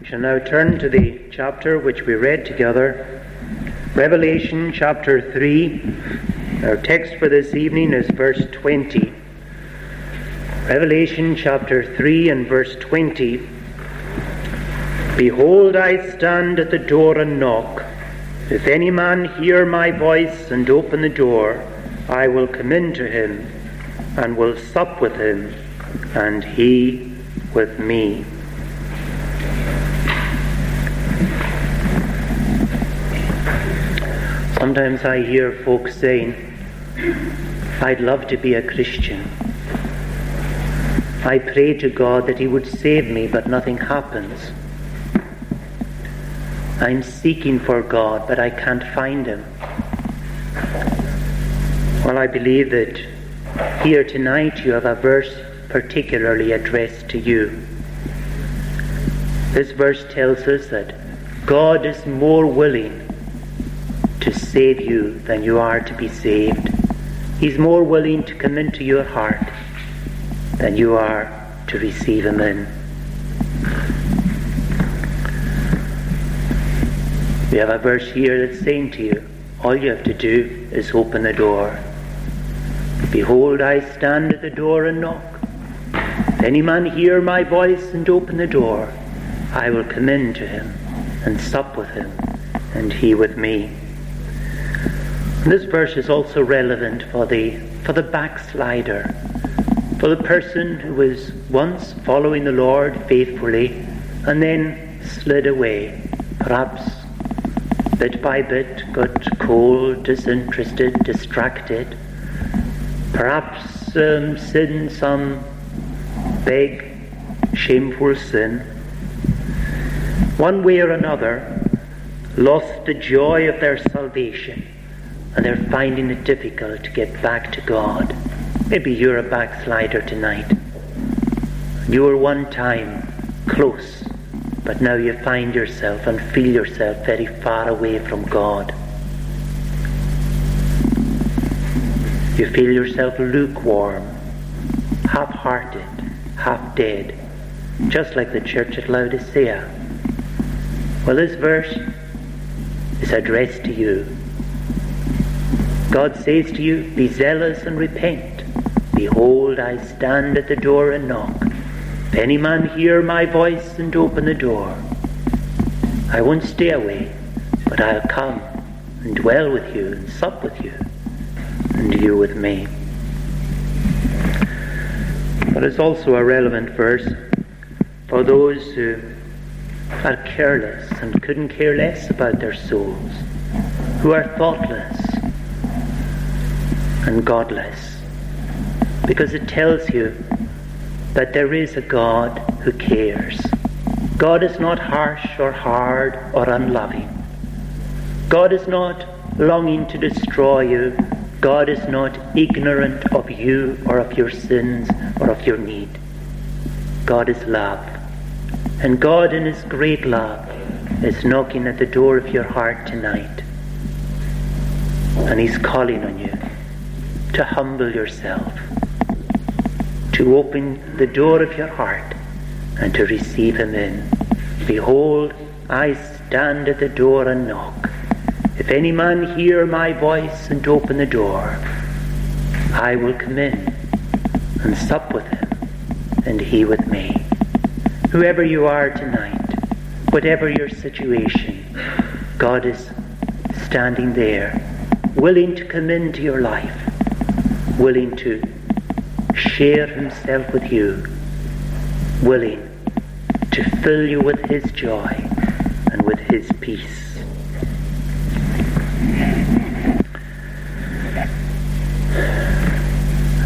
We shall now turn to the chapter which we read together, Revelation chapter 3. Our text for this evening is verse 20. Revelation chapter 3 and verse 20. Behold, I stand at the door and knock. If any man hear my voice and open the door, I will come in to him and will sup with him, and he with me. Sometimes I hear folks saying, I'd love to be a Christian. I pray to God that He would save me, but nothing happens. I'm seeking for God, but I can't find Him. Well, I believe that here tonight you have a verse particularly addressed to you. This verse tells us that God is more willing to save you than you are to be saved. He's more willing to come into your heart than you are to receive Him in. We have a verse here that's saying to you, all you have to do is open the door. Behold, I stand at the door and knock. If any man hear my voice and open the door, I will come in to him and sup with him, and he with me. This verse is also relevant for the, for the backslider, for the person who was once following the Lord faithfully and then slid away, perhaps bit by bit got cold, disinterested, distracted, perhaps um, sinned some big, shameful sin. One way or another, lost the joy of their salvation and they're finding it difficult to get back to God. Maybe you're a backslider tonight. You were one time close, but now you find yourself and feel yourself very far away from God. You feel yourself lukewarm, half hearted, half dead, just like the church at Laodicea. Well, this verse is addressed to you God says to you, Be zealous and repent. Behold, I stand at the door and knock. If any man hear my voice and open the door, I won't stay away, but I'll come and dwell with you and sup with you, and you with me. But it's also a relevant verse for those who are careless and couldn't care less about their souls, who are thoughtless and godless. Because it tells you that there is a God who cares. God is not harsh or hard or unloving. God is not longing to destroy you. God is not ignorant of you or of your sins or of your need. God is love. And God, in His great love, is knocking at the door of your heart tonight. And He's calling on you to humble yourself, to open the door of your heart and to receive Him in. Behold, I stand at the door and knock. If any man hear my voice and open the door, I will come in and sup with him, and he with me. Whoever you are tonight, whatever your situation, God is standing there, willing to come into your life willing to share himself with you, willing to fill you with his joy and with his peace.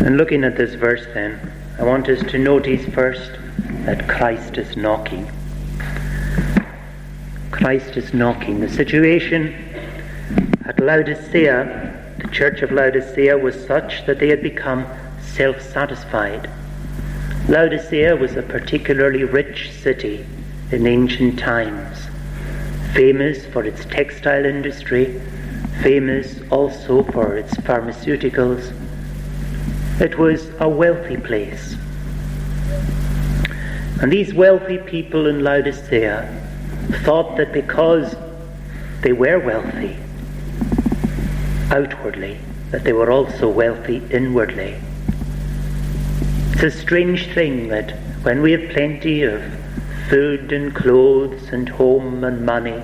And looking at this verse then, I want us to notice first that Christ is knocking. Christ is knocking. The situation at Laodicea church of Laodicea was such that they had become self satisfied. Laodicea was a particularly rich city in ancient times, famous for its textile industry, famous also for its pharmaceuticals. It was a wealthy place. And these wealthy people in Laodicea thought that because they were wealthy outwardly, that they were also wealthy inwardly. It's a strange thing that when we have plenty of food and clothes and home and money,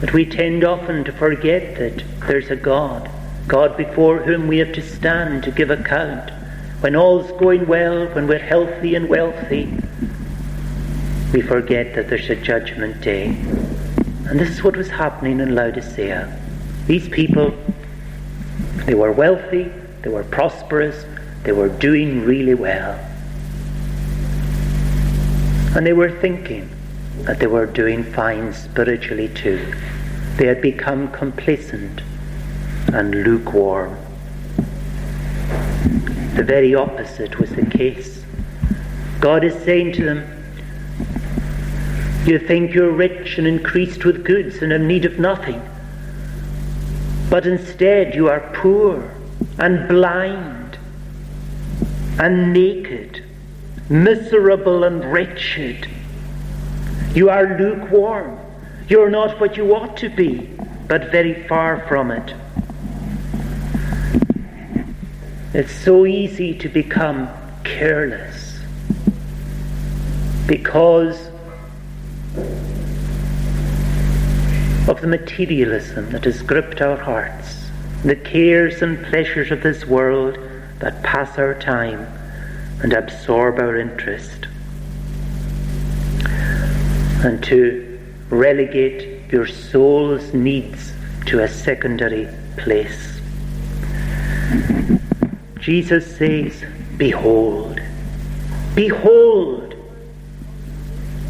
that we tend often to forget that there's a God, God before whom we have to stand to give account. When all's going well, when we're healthy and wealthy, we forget that there's a judgment day. And this is what was happening in Laodicea. These people, they were wealthy, they were prosperous, they were doing really well. And they were thinking that they were doing fine spiritually too. They had become complacent and lukewarm. The very opposite was the case. God is saying to them, You think you're rich and increased with goods and in need of nothing. But instead you are poor and blind and naked, miserable and wretched. You are lukewarm. You're not what you ought to be, but very far from it. It's so easy to become careless because of the materialism that has gripped our hearts, the cares and pleasures of this world that pass our time and absorb our interest. And to relegate your soul's needs to a secondary place. Jesus says, Behold, behold.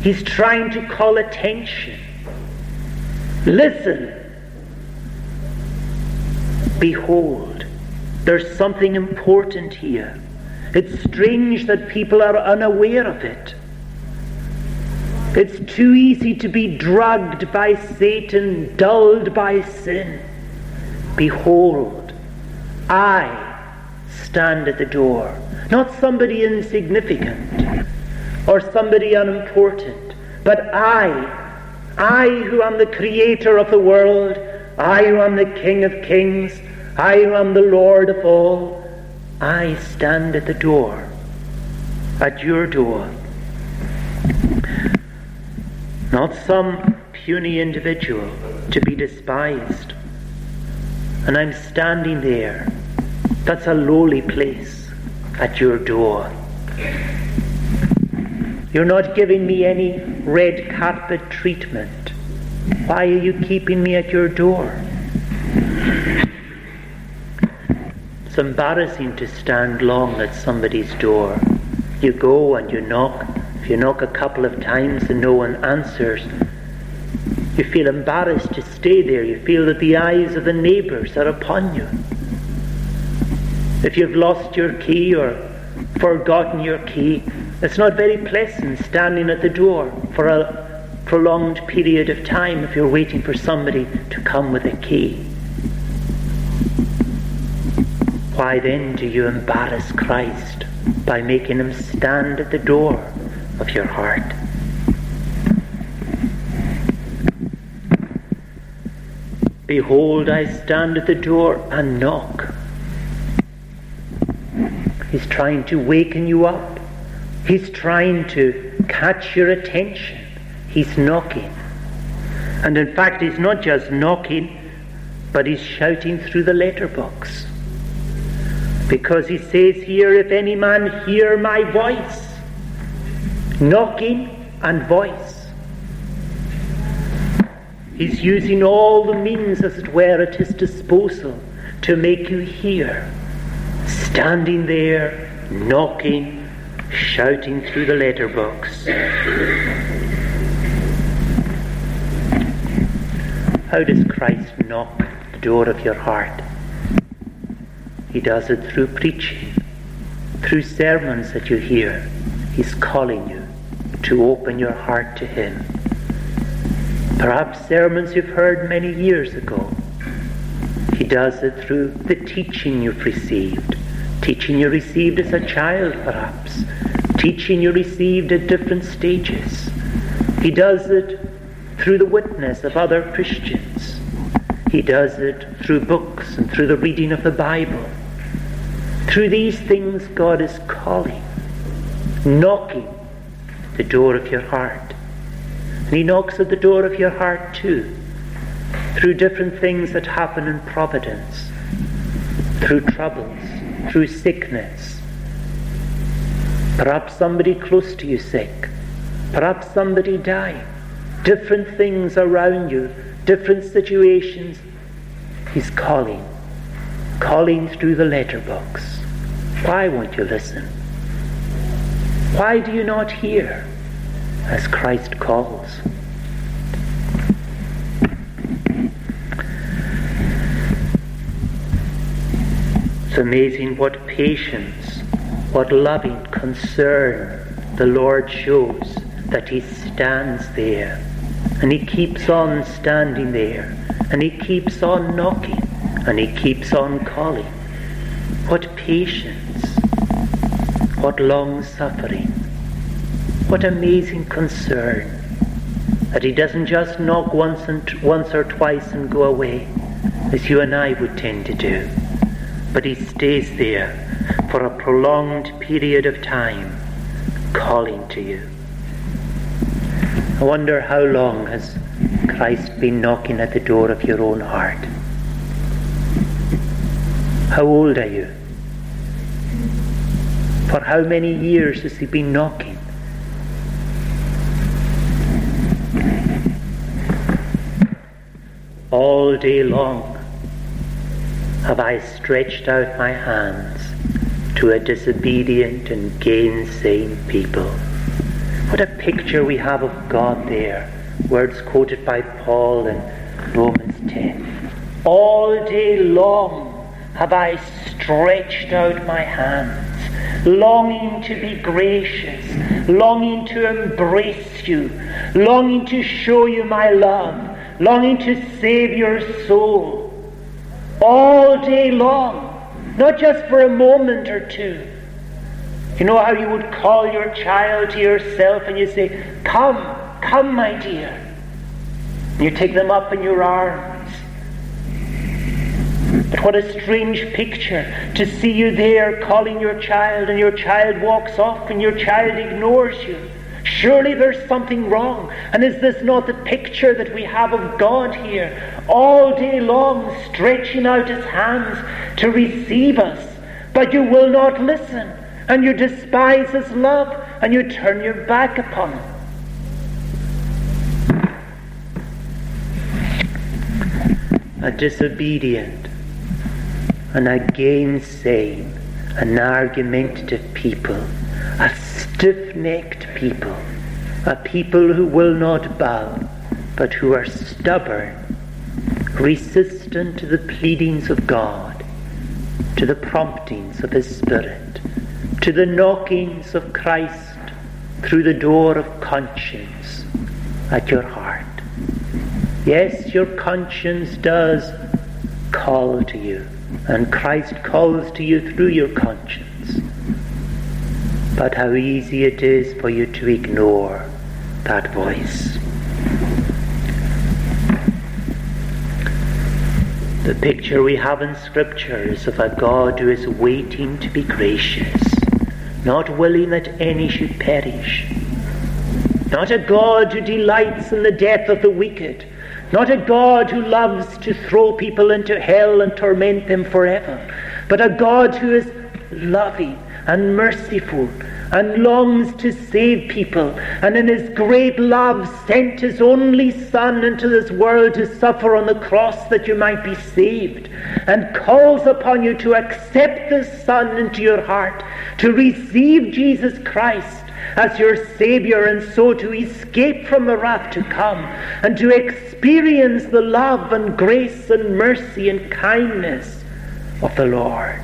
He's trying to call attention. Listen. Behold, there's something important here. It's strange that people are unaware of it. It's too easy to be drugged by Satan, dulled by sin. Behold, I stand at the door. Not somebody insignificant or somebody unimportant, but I, I who am the creator of the world, I who am the King of kings, I who am the Lord of all, I stand at the door, at your door. Not some puny individual to be despised. And I'm standing there that's a lowly place at your door. You're not giving me any red carpet treatment. Why are you keeping me at your door? It's embarrassing to stand long at somebody's door. You go and you knock. If you knock a couple of times and no one answers, you feel embarrassed to stay there. You feel that the eyes of the neighbours are upon you. If you've lost your key or forgotten your key, it's not very pleasant standing at the door for a prolonged period of time if you're waiting for somebody to come with a key. Why then do you embarrass Christ by making him stand at the door of your heart? Behold, I stand at the door and knock. He's trying to waken you up. He's trying to catch your attention. He's knocking. And in fact, he's not just knocking, but he's shouting through the letterbox. Because he says here, if any man hear my voice, knocking and voice. He's using all the means, as it were, at his disposal to make you hear standing there, knocking, shouting through the letterbox. How does Christ knock the door of your heart? He does it through preaching, through sermons that you hear. He's calling you to open your heart to Him. Perhaps sermons you've heard many years ago. He does it through the teaching you've received, teaching you received as a child, perhaps, teaching you received at different stages. He does it through the witness of other Christians. He does it through books and through the reading of the Bible. Through these things, God is calling, knocking the door of your heart. And He knocks at the door of your heart too, through different things that happen in providence, through troubles, through sickness. Perhaps somebody close to you sick, perhaps somebody dying, different things around you, different situations. He's calling, calling through the letterbox. Why won't you listen? Why do you not hear as Christ calls? It's amazing what patience, what loving concern the Lord shows that He stands there and He keeps on standing there and He keeps on knocking and He keeps on calling. What patience, what long suffering, what amazing concern that He doesn't just knock once, and once or twice and go away as you and I would tend to do but he stays there for a prolonged period of time, calling to you. I wonder how long has Christ been knocking at the door of your own heart? How old are you? For how many years has he been knocking? All day long have I stretched out my hands to a disobedient and gainsaying people. What a picture we have of God there. Words quoted by Paul in Romans 10. All day long have I stretched out my hands, longing to be gracious, longing to embrace you, longing to show you my love, longing to save your soul all day long, not just for a moment or two. You know how you would call your child to yourself and you say, Come, come, my dear. You take them up in your arms. But what a strange picture to see you there calling your child and your child walks off and your child ignores you. Surely there's something wrong. And is this not the picture that we have of God here? All day long, stretching out his hands to receive us. But you will not listen. And you despise his love. And you turn your back upon him. A disobedient and a gainsaying, an argumentative people, a stiff necked people, a people who will not bow, but who are stubborn, resistant to the pleadings of God, to the promptings of His Spirit, to the knockings of Christ through the door of conscience at your heart. Yes, your conscience does call to you, and Christ calls to you through your conscience but how easy it is for you to ignore that voice. The picture we have in Scripture is of a God who is waiting to be gracious, not willing that any should perish. Not a God who delights in the death of the wicked, not a God who loves to throw people into hell and torment them forever, but a God who is loving and merciful and longs to save people, and in his great love sent his only Son into this world to suffer on the cross that you might be saved, and calls upon you to accept this Son into your heart, to receive Jesus Christ as your Savior, and so to escape from the wrath to come, and to experience the love and grace and mercy and kindness of the Lord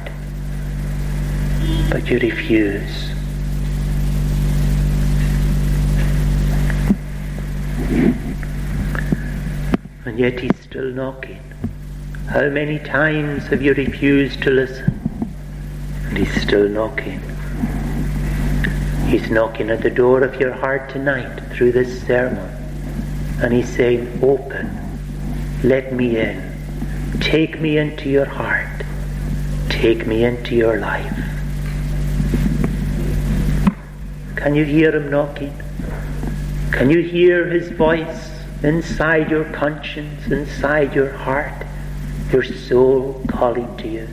but you refuse. And yet he's still knocking. How many times have you refused to listen? And he's still knocking. He's knocking at the door of your heart tonight through this sermon. And he's saying, Open, let me in. Take me into your heart. Take me into your life. Can you hear him knocking? Can you hear his voice inside your conscience, inside your heart, your soul calling to you?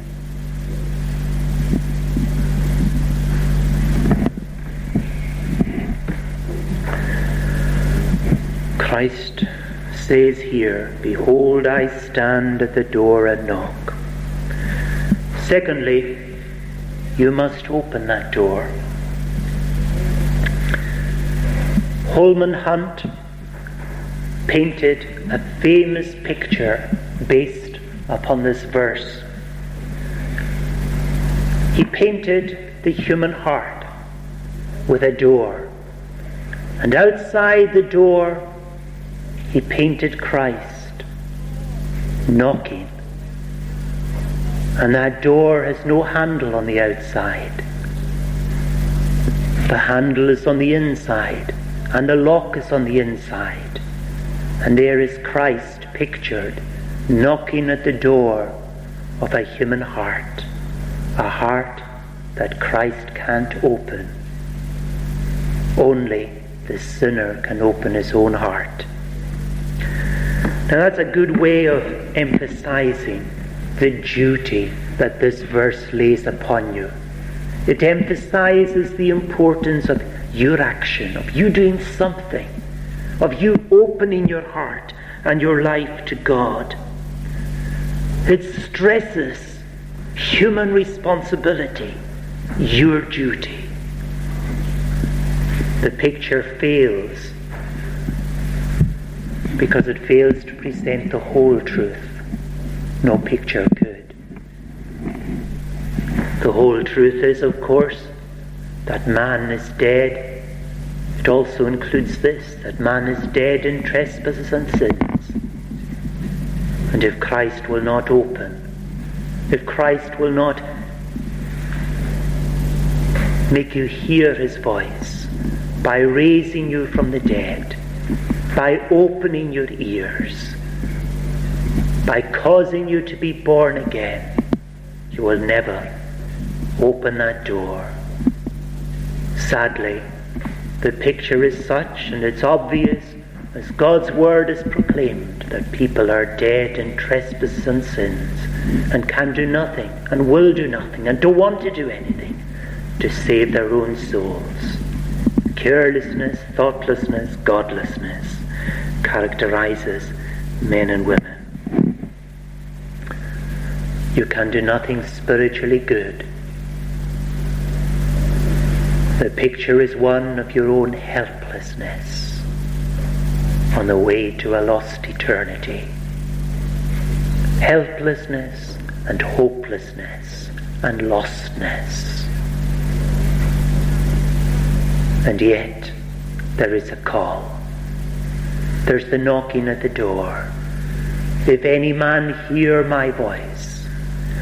Christ says here, Behold, I stand at the door and knock. Secondly, you must open that door. Holman Hunt painted a famous picture based upon this verse. He painted the human heart with a door, and outside the door he painted Christ knocking. And that door has no handle on the outside. The handle is on the inside, and the lock is on the inside. And there is Christ pictured knocking at the door of a human heart, a heart that Christ can't open. Only the sinner can open his own heart. Now that's a good way of emphasizing the duty that this verse lays upon you. It emphasizes the importance of your action, of you doing something, of you opening your heart and your life to God. It stresses human responsibility, your duty. The picture fails because it fails to present the whole truth. No picture could. The whole truth is, of course, that man is dead. It also includes this that man is dead in trespasses and sins. And if Christ will not open, if Christ will not make you hear his voice by raising you from the dead, by opening your ears, by causing you to be born again, you will never open that door. Sadly, the picture is such, and it's obvious as God's word is proclaimed, that people are dead in trespasses and sins and can do nothing and will do nothing and don't want to do anything to save their own souls. Carelessness, thoughtlessness, godlessness characterizes men and women. You can do nothing spiritually good. The picture is one of your own helplessness on the way to a lost eternity. Helplessness and hopelessness and lostness. And yet, there is a call. There's the knocking at the door. If any man hear my voice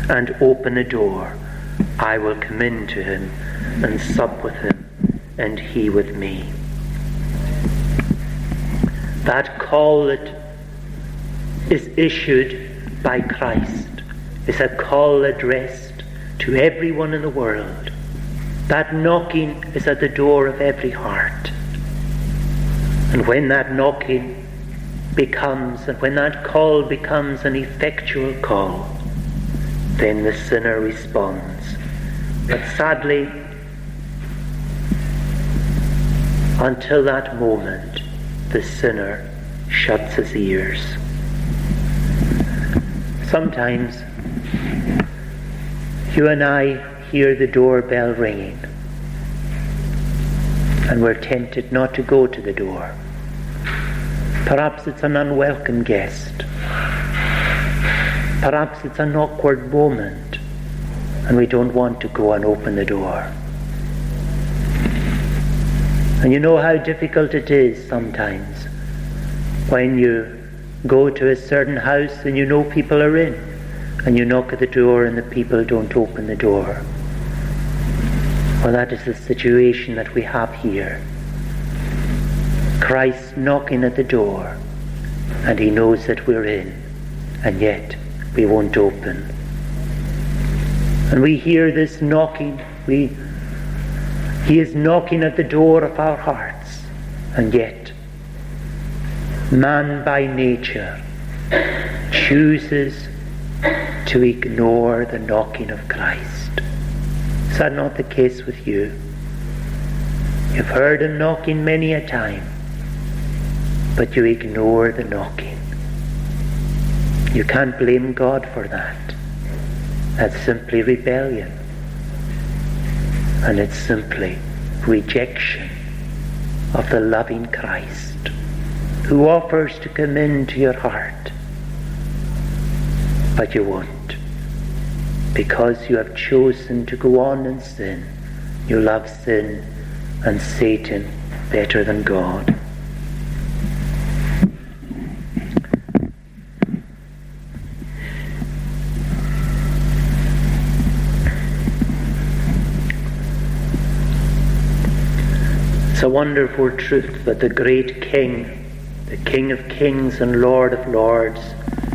and open the door, I will come in to him and sup with him, and he with me. That call that is issued by Christ is a call addressed to everyone in the world. That knocking is at the door of every heart. And when that knocking becomes, and when that call becomes an effectual call, then the sinner responds. But sadly, until that moment, the sinner shuts his ears. Sometimes you and I hear the doorbell ringing and we're tempted not to go to the door. Perhaps it's an unwelcome guest. Perhaps it's an awkward moment and we don't want to go and open the door. And you know how difficult it is sometimes when you go to a certain house and you know people are in and you knock at the door and the people don't open the door. Well, that is the situation that we have here. Christ knocking at the door, and he knows that we're in, and yet we won't open. And we hear this knocking. We, he is knocking at the door of our hearts, and yet man by nature chooses to ignore the knocking of Christ. Is that not the case with you? You've heard him knocking many a time, but you ignore the knocking. You can't blame God for that. That's simply rebellion. And it's simply rejection of the loving Christ who offers to come into your heart. But you won't. Because you have chosen to go on in sin. You love sin and Satan better than God. Wonderful truth that the great King the King of kings and Lord of lords,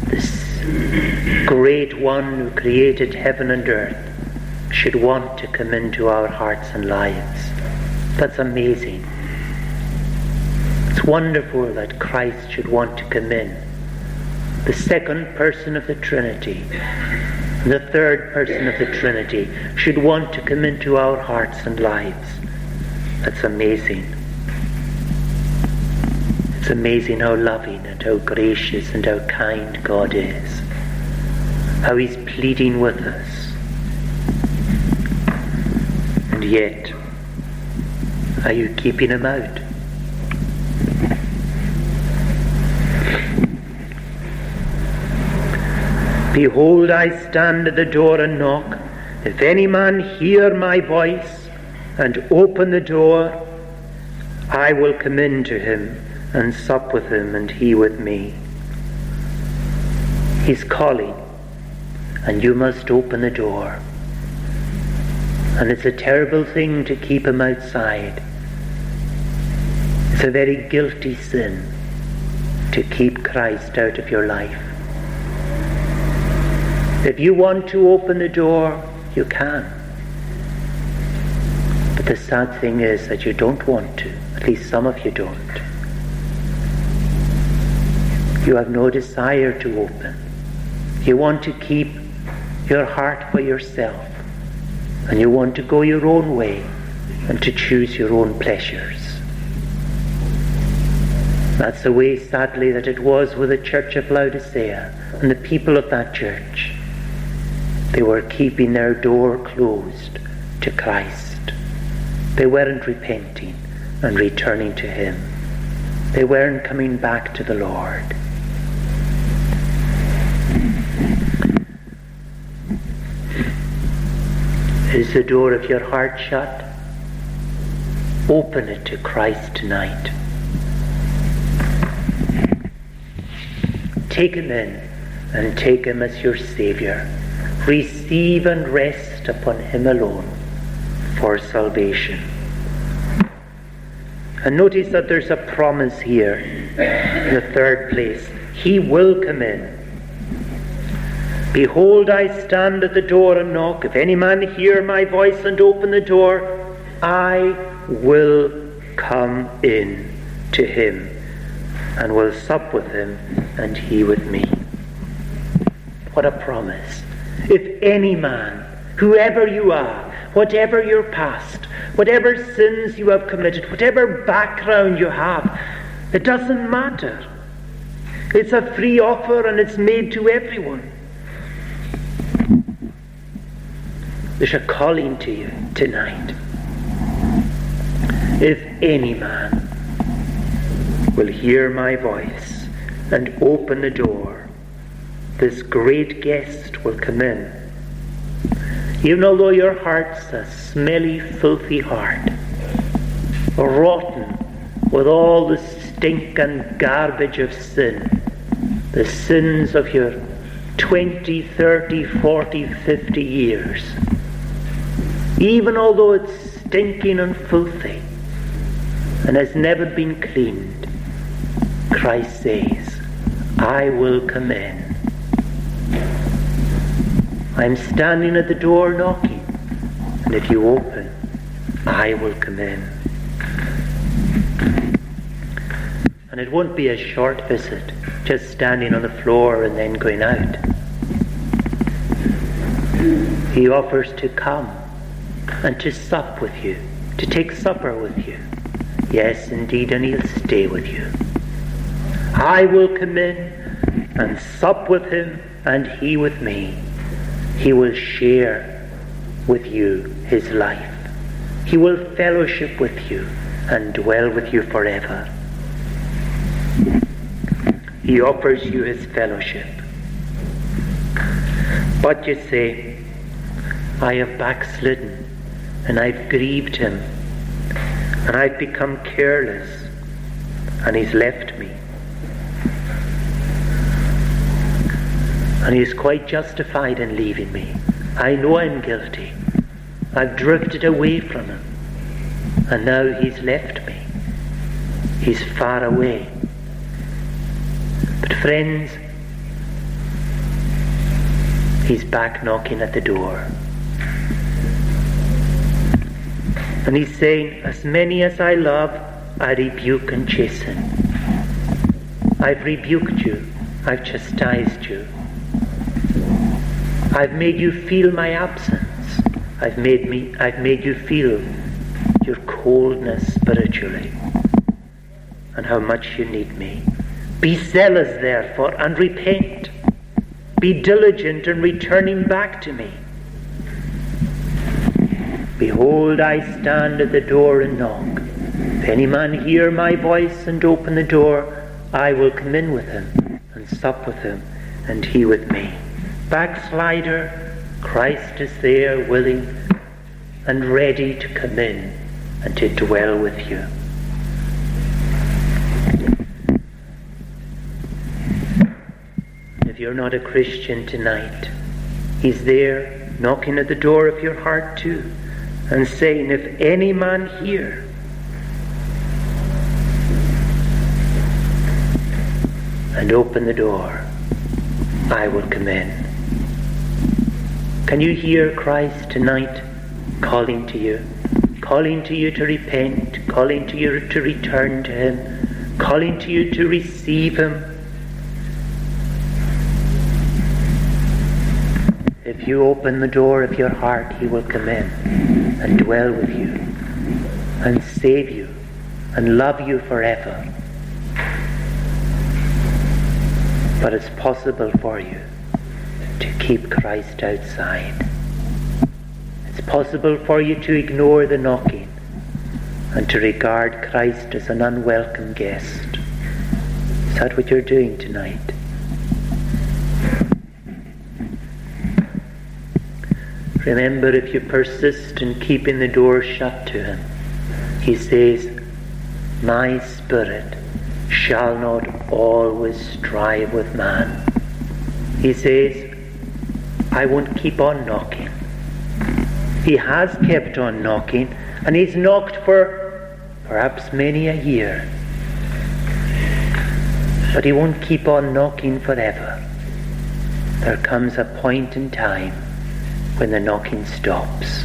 this great one who created heaven and earth, should want to come into our hearts and lives. That's amazing. It's wonderful that Christ should want to come in. The second person of the Trinity, the third person of the Trinity, should want to come into our hearts and lives. That's amazing. It's amazing how loving and how gracious and how kind God is. How He's pleading with us. And yet, are you keeping Him out? Behold, I stand at the door and knock. If any man hear my voice and open the door, I will come in to him and sup with him and he with me. He's calling, and you must open the door. And it's a terrible thing to keep him outside. It's a very guilty sin to keep Christ out of your life. If you want to open the door, you can. But the sad thing is that you don't want to. At least some of you don't. You have no desire to open. You want to keep your heart for yourself. And you want to go your own way and to choose your own pleasures. That's the way, sadly, that it was with the church of Laodicea and the people of that church. They were keeping their door closed to Christ. They weren't repenting and returning to Him. They weren't coming back to the Lord. Is the door of your heart shut? Open it to Christ tonight. Take him in and take him as your Saviour. Receive and rest upon him alone for salvation. And notice that there's a promise here in the third place. He will come in Behold, I stand at the door and knock. If any man hear my voice and open the door, I will come in to him and will sup with him and he with me. What a promise. If any man, whoever you are, whatever your past, whatever sins you have committed, whatever background you have, it doesn't matter. It's a free offer and it's made to everyone. There's a calling to you tonight. If any man will hear my voice and open the door, this great guest will come in. Even although your heart's a smelly, filthy heart, rotten with all the stink and garbage of sin, the sins of your 20, 30, 40, 50 years even although it's stinking and filthy and has never been cleaned, Christ says, I will come in. I'm standing at the door knocking, and if you open, I will come in. And it won't be a short visit, just standing on the floor and then going out. He offers to come and to sup with you, to take supper with you. Yes, indeed, and he'll stay with you. I will come in and sup with him and he with me. He will share with you his life. He will fellowship with you and dwell with you forever. He offers you his fellowship. But you say, I have backslidden and I've grieved him and I've become careless and he's left me. And he's quite justified in leaving me. I know I'm guilty. I've drifted away from him. And now he's left me. He's far away. But friends, he's back knocking at the door. And he's saying, As many as I love, I rebuke and chasten. I've rebuked you, I've chastised you. I've made you feel my absence. I've made me I've made you feel your coldness spiritually and how much you need me. Be zealous therefore and repent. Be diligent in returning back to me. Behold, I stand at the door and knock. If any man hear my voice and open the door, I will come in with him and sup with him, and he with me. Backslider, Christ is there willing and ready to come in and to dwell with you. If you're not a Christian tonight, He's there knocking at the door of your heart too and saying, If any man here, and open the door, I will come in. Can you hear Christ tonight calling to you? Calling to you to repent, calling to you to return to Him, calling to you to receive Him. If you open the door of your heart, He will come in and dwell with you and save you and love you forever. But it's possible for you to keep Christ outside. It's possible for you to ignore the knocking and to regard Christ as an unwelcome guest. Is that what you're doing tonight? Remember, if you persist in keeping the door shut to him, he says, My spirit shall not always strive with man. He says, I won't keep on knocking. He has kept on knocking, and he's knocked for perhaps many a year. But he won't keep on knocking forever. There comes a point in time when the knocking stops,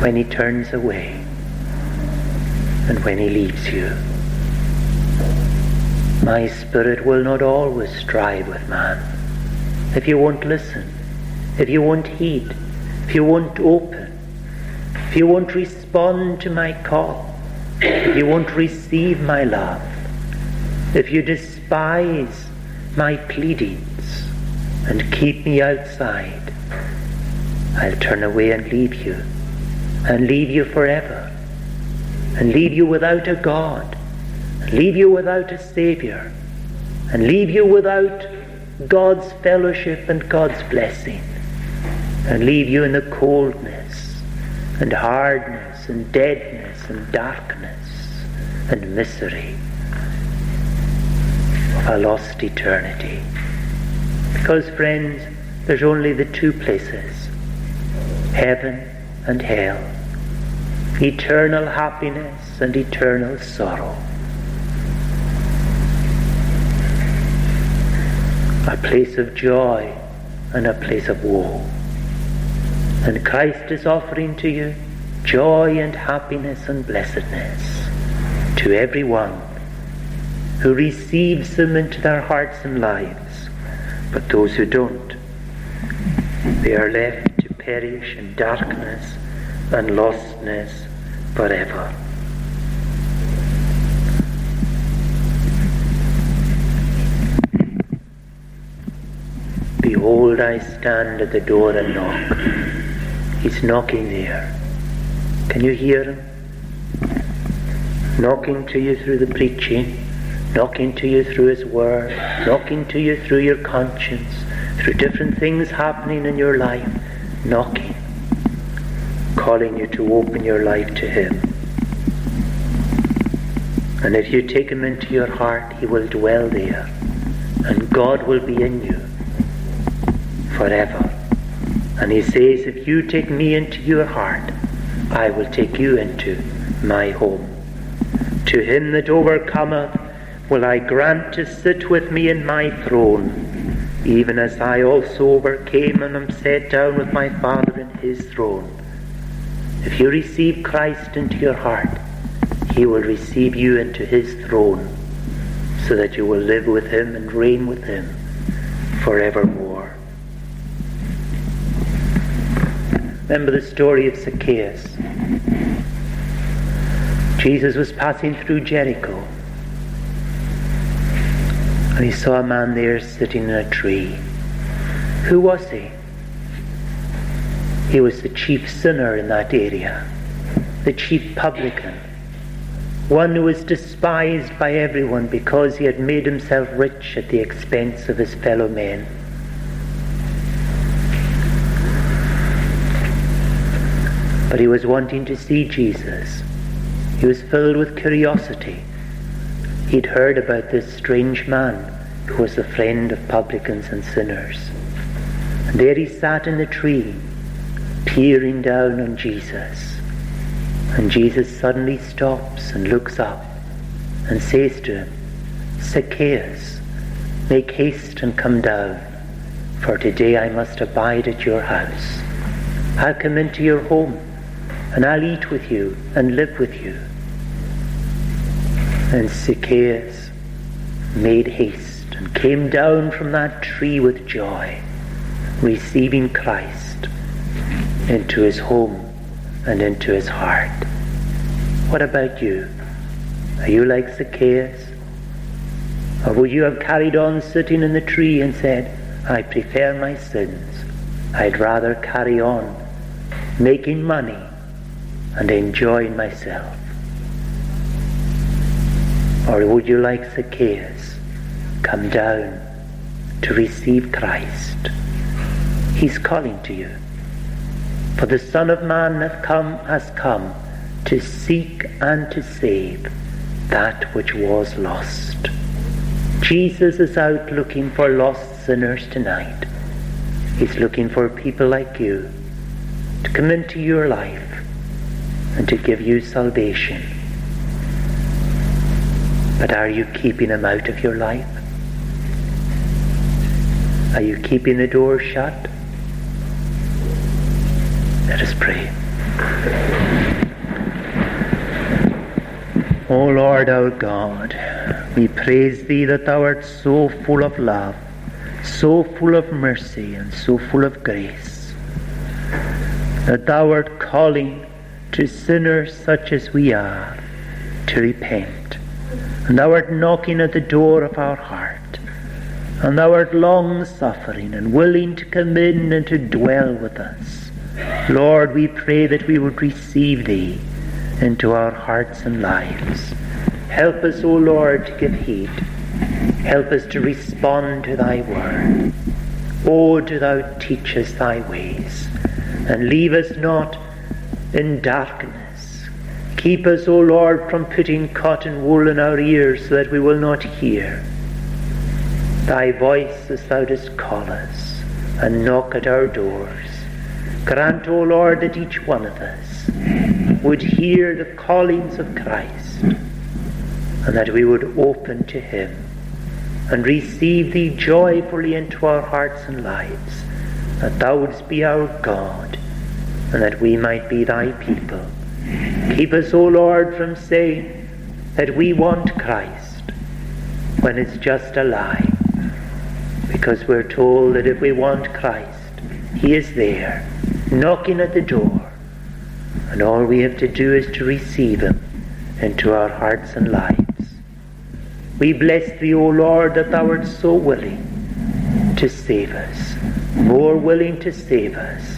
when he turns away, and when he leaves you. My spirit will not always strive with man. If you won't listen, if you won't heed, if you won't open, if you won't respond to my call, if you won't receive my love, if you despise my pleadings and keep me outside, I'll turn away and leave you, and leave you forever, and leave you without a God, and leave you without a Saviour, and leave you without God's fellowship and God's blessing, and leave you in the coldness and hardness and deadness and darkness and misery of a lost eternity. Because, friends, there's only the two places heaven and hell. eternal happiness and eternal sorrow. A place of joy and a place of woe. And Christ is offering to you joy and happiness and blessedness to everyone who receives them into their hearts and lives. But those who don't, they are left to perish in darkness and lostness forever. Behold, I stand at the door and knock. He's knocking there. Can you hear him? Knocking to you through the preaching, knocking to you through his word, knocking to you through your conscience, through different things happening in your life, knocking, calling you to open your life to him. And if you take him into your heart, he will dwell there, and God will be in you forever. And he says, If you take me into your heart, I will take you into my home. To him that overcometh will I grant to sit with me in my throne, even as I also overcame and am set down with my Father in his throne. If you receive Christ into your heart, he will receive you into his throne, so that you will live with him and reign with him forevermore. Remember the story of Zacchaeus. Jesus was passing through Jericho and he saw a man there sitting in a tree. Who was he? He was the chief sinner in that area, the chief publican, one who was despised by everyone because he had made himself rich at the expense of his fellow men. But he was wanting to see Jesus. He was filled with curiosity. He'd heard about this strange man who was the friend of publicans and sinners. And there he sat in the tree, peering down on Jesus. And Jesus suddenly stops and looks up and says to him, Zacchaeus, make haste and come down, for today I must abide at your house. I'll come into your home and I'll eat with you and live with you. And Zacchaeus made haste and came down from that tree with joy, receiving Christ into his home and into his heart. What about you? Are you like Zacchaeus? Or would you have carried on sitting in the tree and said, I prefer my sins. I'd rather carry on making money and enjoying myself? Or would you, like Zacchaeus, come down to receive Christ? He's calling to you. For the Son of Man hath come, has come to seek and to save that which was lost. Jesus is out looking for lost sinners tonight. He's looking for people like you to come into your life and to give you salvation. But are you keeping him out of your life? Are you keeping the door shut? Let us pray. O Lord our God, we praise thee that thou art so full of love, so full of mercy, and so full of grace, that thou art calling to sinners such as we are to repent. And thou art knocking at the door of our heart. And thou art long suffering and willing to come in and to dwell with us. Lord, we pray that we would receive thee into our hearts and lives. Help us, O Lord, to give heed. Help us to respond to thy word. O, do thou teach us thy ways, and leave us not in darkness. Keep us, O Lord, from putting cotton wool in our ears so that we will not hear. Thy voice as thou dost call us and knock at our doors. Grant, O Lord, that each one of us would hear the callings of Christ and that we would open to him and receive thee joyfully into our hearts and lives, that thou wouldst be our God and that we might be thy people. Keep us, O Lord, from saying that we want Christ when it's just a lie, because we're told that if we want Christ, he is there, knocking at the door, and all we have to do is to receive him into our hearts and lives. We bless thee, O Lord, that thou art so willing to save us, more willing to save us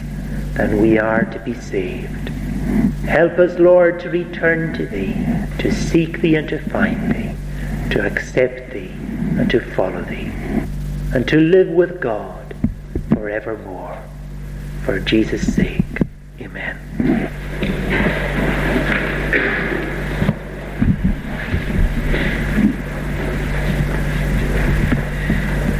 than we are to be saved. Help us, Lord, to return to thee, to seek thee and to find thee, to accept thee and to follow thee, and to live with God forevermore. For Jesus' sake, amen.